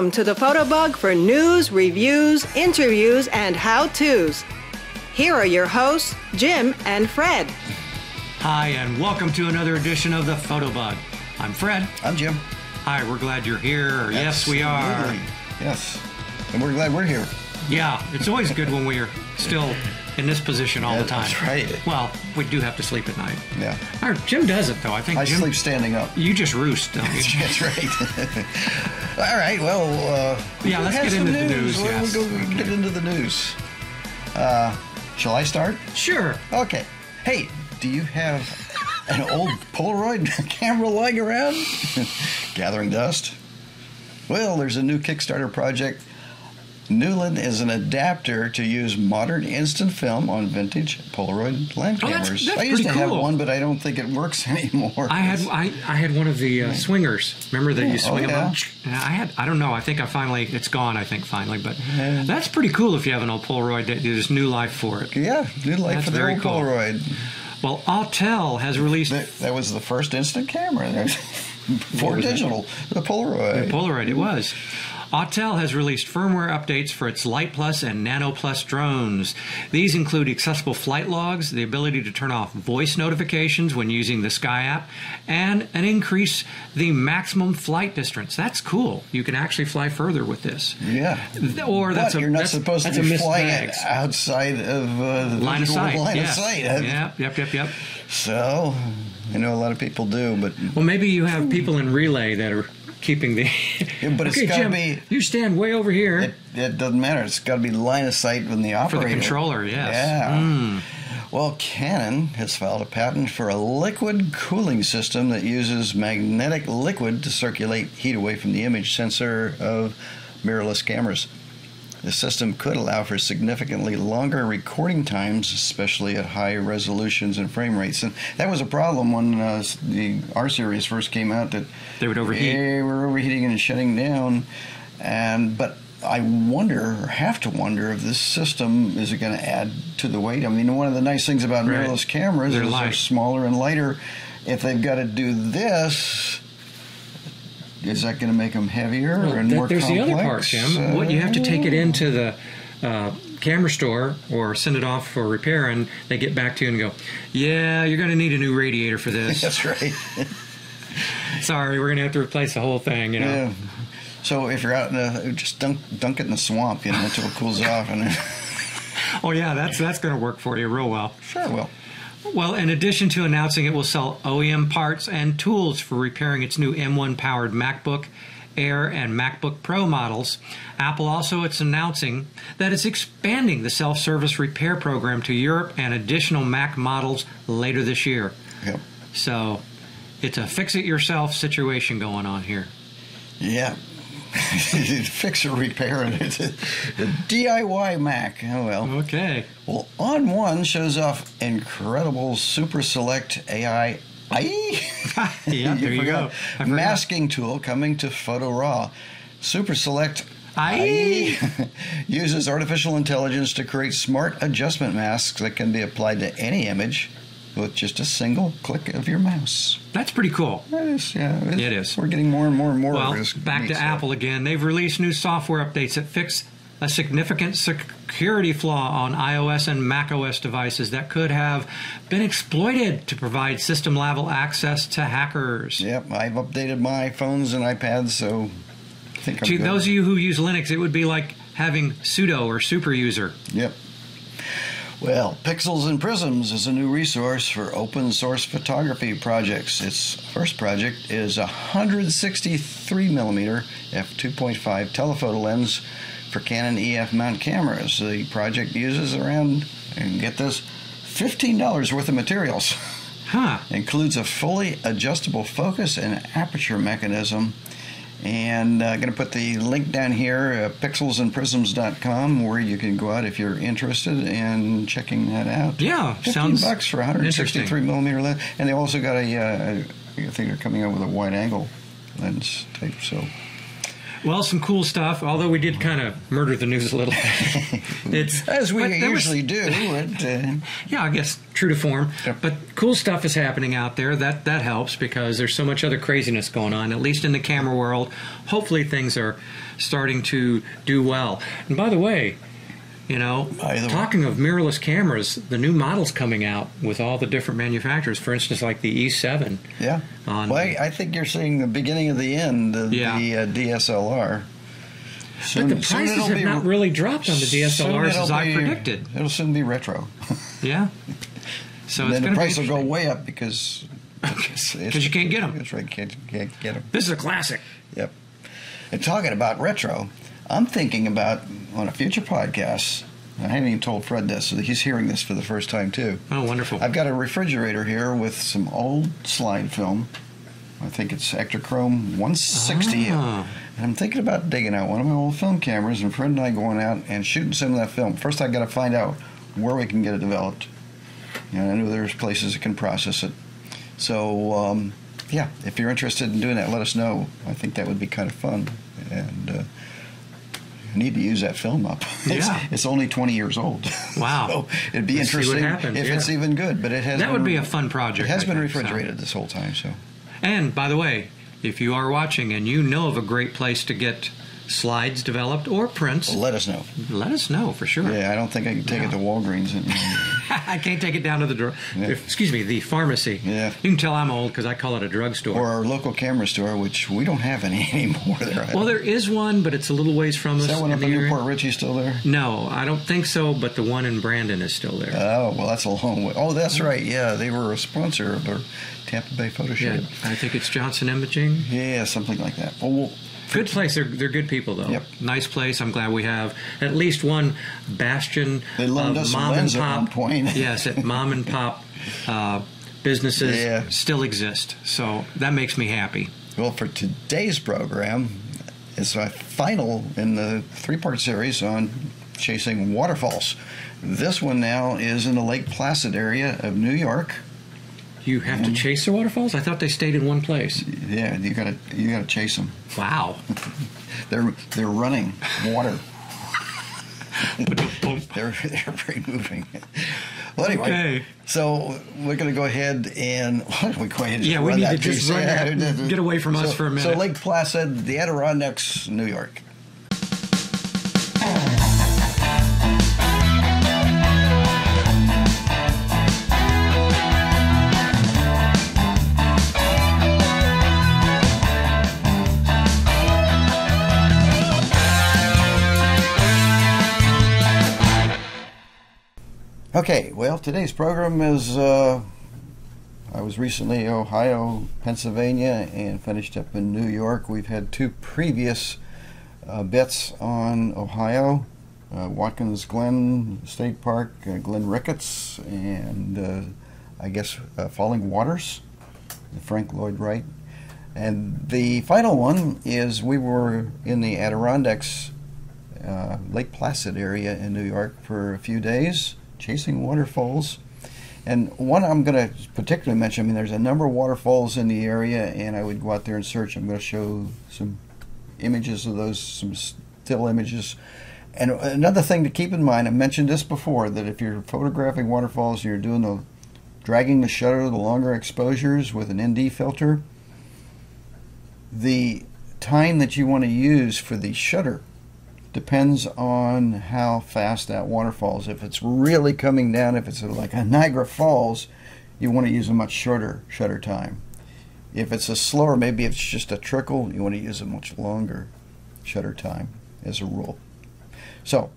Welcome to the Photobug for news, reviews, interviews, and how to's. Here are your hosts, Jim and Fred. Hi, and welcome to another edition of the Photobug. I'm Fred. I'm Jim. Hi, we're glad you're here. Yes, we are. Yes. And we're glad we're here. Yeah, it's always good when we're still in this position all the time. That's right. Well, we do have to sleep at night. Yeah. Our, Jim does it though. I think I Jim, sleep standing up. You just roost, don't you? That's right. All right. Well, uh, Yeah, let's get into the news, We'll, yes. we'll go get into the news. Uh, shall I start? sure. Okay. Hey, do you have an old Polaroid camera lying around? Gathering dust? Well, there's a new Kickstarter project. Newland is an adapter to use modern instant film on vintage Polaroid land Oh, that's- cameras. that's I used to pretty have one, but I don't think it works anymore. I had I, I had one of the uh, swingers. Remember that you Oh, swing them? yeah. up? I had. I don't know. I think I finally. It's gone. I think finally. But that's pretty cool if you have an old Polaroid. that There's new life for it. Yeah, new life That's for the very old cool. Polaroid. Well, Autel has released That, that was the first instant camera. For was that? digital, the Polaroid. The Polaroid, it was. Autel has released firmware updates for its Lite Plus and Nano Plus drones. These include accessible flight logs, the ability to turn off voice notifications when using the Sky app, and an increase the maximum flight distance. That's cool. You can actually fly further with this. yeah. Or that's but a you're not that's- supposed to be flying bag. outside of uh, the Line of sight. Line yes. of sight. Yep, yep, yep, yep. So, I know a lot of people do, but Well, maybe you have people in relay that are keeping the. Yeah, but it's okay, gotta Jim, be- You stand way over here. it, it doesn't matter. It's got to be line of sight from the operator. For the controller, yes. Yeah. Mm. Well, Canon has filed a patent for a liquid cooling system that uses magnetic liquid to circulate heat away from the image sensor of mirrorless cameras. The system could allow for significantly longer recording times, especially at high resolutions and frame rates. And that was a problem when uh, the R series first came out. That They would overheat. They were overheating and shutting down. And but I wonder, or have to wonder, if this system is going to add to the weight. I mean, one of the nice things about Right. mirrorless cameras They're is they're smaller and lighter. If they've got to do this. Is that going to make them heavier Well, and th- more there's complex? the other part, Jim. what you have to take it Uh, into the uh, camera store or send it off for repair, and they get back to you and go, "Yeah, you're going to need a new radiator for this. That's right. Sorry, we're going to have to replace the whole thing." You know. Yeah. So if you're out in the, just dunk dunk it in the swamp, you know, until it cools off, and Oh yeah, that's that's going to work for you real well. sure, well, Well, in addition to announcing it will sell OEM parts and tools for repairing its new M1 powered MacBook Air and MacBook Pro models, Apple also is announcing that it's expanding the self service repair program to Europe and additional Mac models later this year. yep. So it's a fix it yourself situation going on here. yeah. Fix or repair it. It's a, a DIY Mac. Oh well. Okay. Well, ON1 shows off incredible Super Select AI. Aye? Yeah, there you go. Masking tool coming to Photo Raw. Super Select AI. uses artificial intelligence to create smart adjustment masks that can be applied to any image with just a single click of your mouse. That's pretty cool. That is, yeah, It is. We're getting more and more and more Well, of this. back to stuff. Apple again. They've released new software updates that fix a significant security flaw on iOS and macOS devices that could have been exploited to provide system level access to hackers. Yep, I've updated my phones and iPads, so I think I'm good. To good. those of you who use Linux, it would be like having sudo or super user. Yep. Well, Pixels and Prisms is a new resource for open source photography projects. Its first project is a 163 millimeter f2.5 telephoto lens for Canon EF mount cameras. The project uses around, and get this, $15 worth of materials. Huh. includes a fully adjustable focus and aperture mechanism. And I'm going to put the link down here, uh, pixelsandprisms.com, where you can go out if you're interested in checking that out. Yeah, 15 sounds bucks for 163 millimeter lens, and they also got a. Uh, I think they're coming out with a wide angle lens type. So Well, some cool stuff. Although we did kind of murder the news a little it's as we there was- usually do. Uh, Yeah, I guess true to form. Yep. But cool stuff is happening out there. That that helps because there's so much other craziness going on. At least in the camera world. Hopefully things are starting to do well. And by the way, you know, By the way. talking of mirrorless cameras, the new models coming out with all the different manufacturers, for instance, like the E7. Yeah. On- well, I, I think you're seeing the beginning of the end of Yeah. the uh, DSLR. Soon, but the prices have be- not really dropped on the DSLRs as I be- predicted. It'll soon be retro. Yeah. So and it's then the price will go way up because Because you can't get 'em. That's right, can't, can't get them. This is a classic. Yep. And talking about retro, I'm thinking about on a future podcast. I haven't even told Fred this, so he's hearing this for the first time too. Oh, wonderful. I've got a refrigerator here with some old slide film. I think it's Ektachrome 160. Ah. And I'm thinking about digging out one of my old film cameras and Fred and I going out and shooting some of that film. First, I got to find out where we can get it developed. You know, I know there's places that can process it. So, um, yeah, if you're interested in doing that, let us know. I think that would be kind of fun. And uh, I need to use that film up. it's, Yeah. it's only 20 years old. Wow. so it'd be Let's interesting if yeah. it's even good. But it has That been, would be a fun project, It has I been think, so. refrigerated this whole time. So And by the way, if you are watching and you know of a great place to get slides developed or prints, let us know. let us know for sure. Yeah, I don't think I can take it to Walgreens. And, I can't take it down to the dr- Yeah. excuse me, the pharmacy. Yeah. You can tell I'm old because I call it a drugstore. or our local camera store, which we don't have any anymore there. Well, there is one, but it's a little ways from is us. that one in up the in. New Port Richey still there? No, I don't think so. But the one in Brandon is still there. Oh, well, that's a long way. Oh, that's right. Yeah, they were a sponsor of our Tampa Bay photo shoot. yeah, I think it's Johnson Imaging. Yeah, something like that. Well, we'll Good place. They're they're good people though. Yep. Nice place. I'm glad we have at least one bastion They loaned of us mom and at pop. one point. yes, at mom and pop uh, businesses Yeah. still exist. So that makes me happy. Well, for today's program, it's a final in the three part series on chasing waterfalls. This one now is in the Lake Placid area of New York. You have Mm-hmm. to chase the waterfalls. I thought they stayed in one place. Yeah, you gotta you gotta chase them. Wow. They're they're running water. they're they're very moving. Well, anyway, Okay. so we're going to go ahead and we go ahead Yeah, we need to just piece? run Yeah, that- get away from us for a minute. So. Lake Placid, the Adirondacks, New York. Okay, well, today's program is. Uh, I was recently in Ohio, Pennsylvania, and finished up in New York. We've had two previous uh, bets on Ohio uh, Watkins Glen State Park, uh, Glen Ricketts, and uh, I guess uh, Falling Waters, Frank Lloyd Wright. And the final one is we were in the Adirondacks, Lake Placid area in New York for a few days, chasing waterfalls. And one I'm going to particularly mention, I mean, there's a number of waterfalls in the area, and I would go out there and search. I'm going to show some images of those, some still images. And another thing to keep in mind, I mentioned this before, that if you're photographing waterfalls, you're doing the dragging the shutter, the longer exposures with an ND filter, the time that you want to use for the shutter depends on how fast that waterfall is. If it's really coming down, if it's like a Niagara Falls, you want to use a much shorter shutter time. If it's a slower, maybe it's just a trickle, you want to use a much longer shutter time as a rule. So,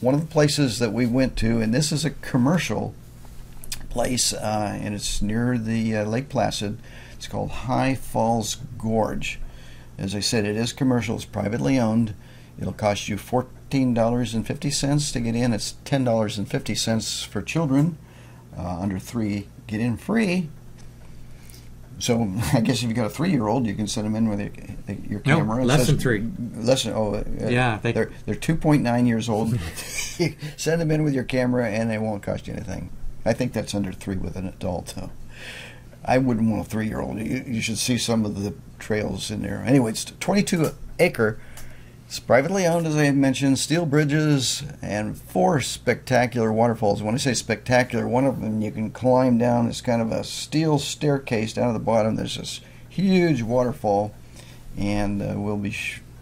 one of the places that we went to, and this is a commercial place, uh, and it's near the uh, Lake Placid. It's called High Falls Gorge. As I said, it is commercial. It's privately owned. It'll cost you fourteen dollars and fifty cents to get in. It's ten dollars and fifty cents for children uh, under three. Get in free. So I guess if you've got a three-year-old, you can send them in with your, your No, camera. It less says- than three. Less than oh uh, Yeah, they- they're they're two point nine years old. send them in with your camera, and they won't cost you anything. I think that's under three with an adult though. I wouldn't want a three-year-old. You, you should see some of the trails in there. Anyway, it's 22 acre. It's privately owned, as I mentioned. Steel bridges and four spectacular waterfalls. When I say spectacular, one of them you can climb down. It's kind of a steel staircase down at the bottom. There's this huge waterfall, and uh, we'll be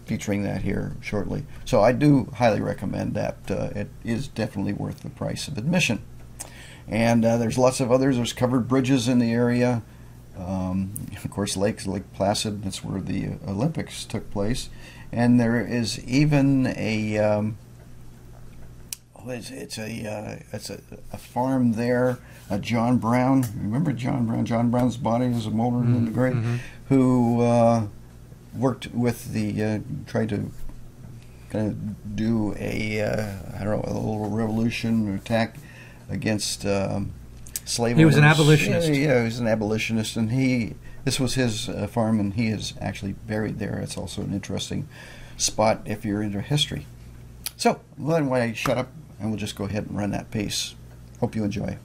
featuring that here shortly. So I do highly recommend that. Uh, it is definitely worth the price of admission. And uh, there's lots of others. There's covered bridges in the area. Um, of course, Lake Lake Placid. That's where the Olympics took place. And there is even a um, it's, it's a uh, it's a, a, farm there. Uh, John Brown, remember John Brown? John Brown's body is a molder mm-hmm. in the grave, mm-hmm. who uh, worked with the uh, tried to kind of do a uh, I don't know a little revolution attack against um, slave. He was an abolitionist. Yeah, yeah, he was an abolitionist, and he this was his uh, farm, and he is actually buried there. It's also an interesting spot if you're into history. So, then why I shut up and we'll just go ahead and run that piece. Hope you enjoy.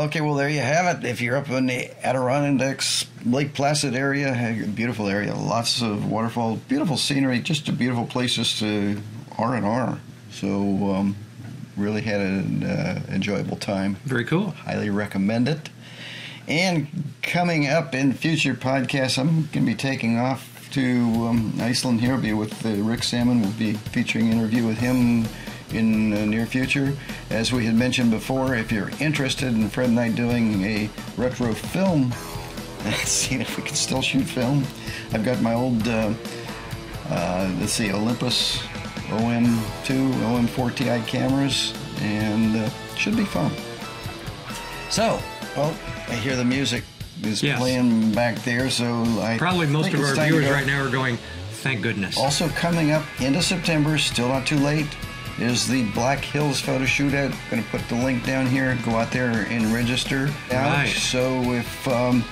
Okay, well, there you have it. If you're up in the Adirondacks, Lake Placid area, beautiful area, lots of waterfall, beautiful scenery, just a beautiful places to R and R. So um, really had an uh, enjoyable time. Very cool. Highly recommend it. And coming up in future podcasts, I'm going to be taking off to um, Iceland here. I'll be with uh, Rick Salmon. We'll be featuring an interview with him in the near future. As we had mentioned before, if you're interested in Fred and I doing a retro film, let's see if we can still shoot film, I've got my old, uh, uh, let's see, Olympus OM2, OM4 Ti cameras, and uh, should be fun. So, well, I hear the music is Yes. playing back there, so I Probably most of our viewers right now are going, thank goodness. Also coming up into September, still not too late, is the Black Hills photo shoot. I'm going to put the link down here. Go out there and register. out. Right. So if um,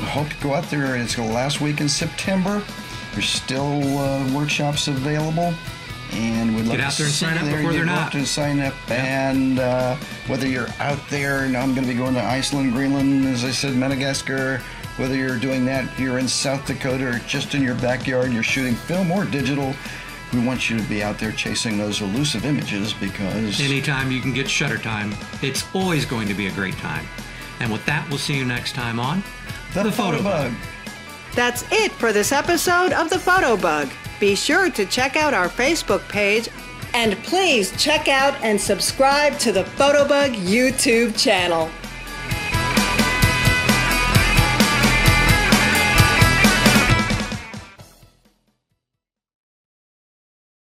hope to go out there. It's the last week in September. There's still uh, workshops available. And we'd love Get out to there and sign up there. before they're not. sign up. Yeah. And uh, whether you're out there, and I'm going to be going to Iceland, Greenland, as I said, Madagascar. Whether you're doing that, you're in South Dakota, or just in your backyard, you're shooting film or digital. We want you to be out there chasing those elusive images because Anytime you can get shutter time, it's always going to be a great time. And with that, we'll see you next time on the, photo bug. That's it for this episode of The Photo Bug. Be sure to check out our Facebook page and please check out and subscribe to the Photobug YouTube channel.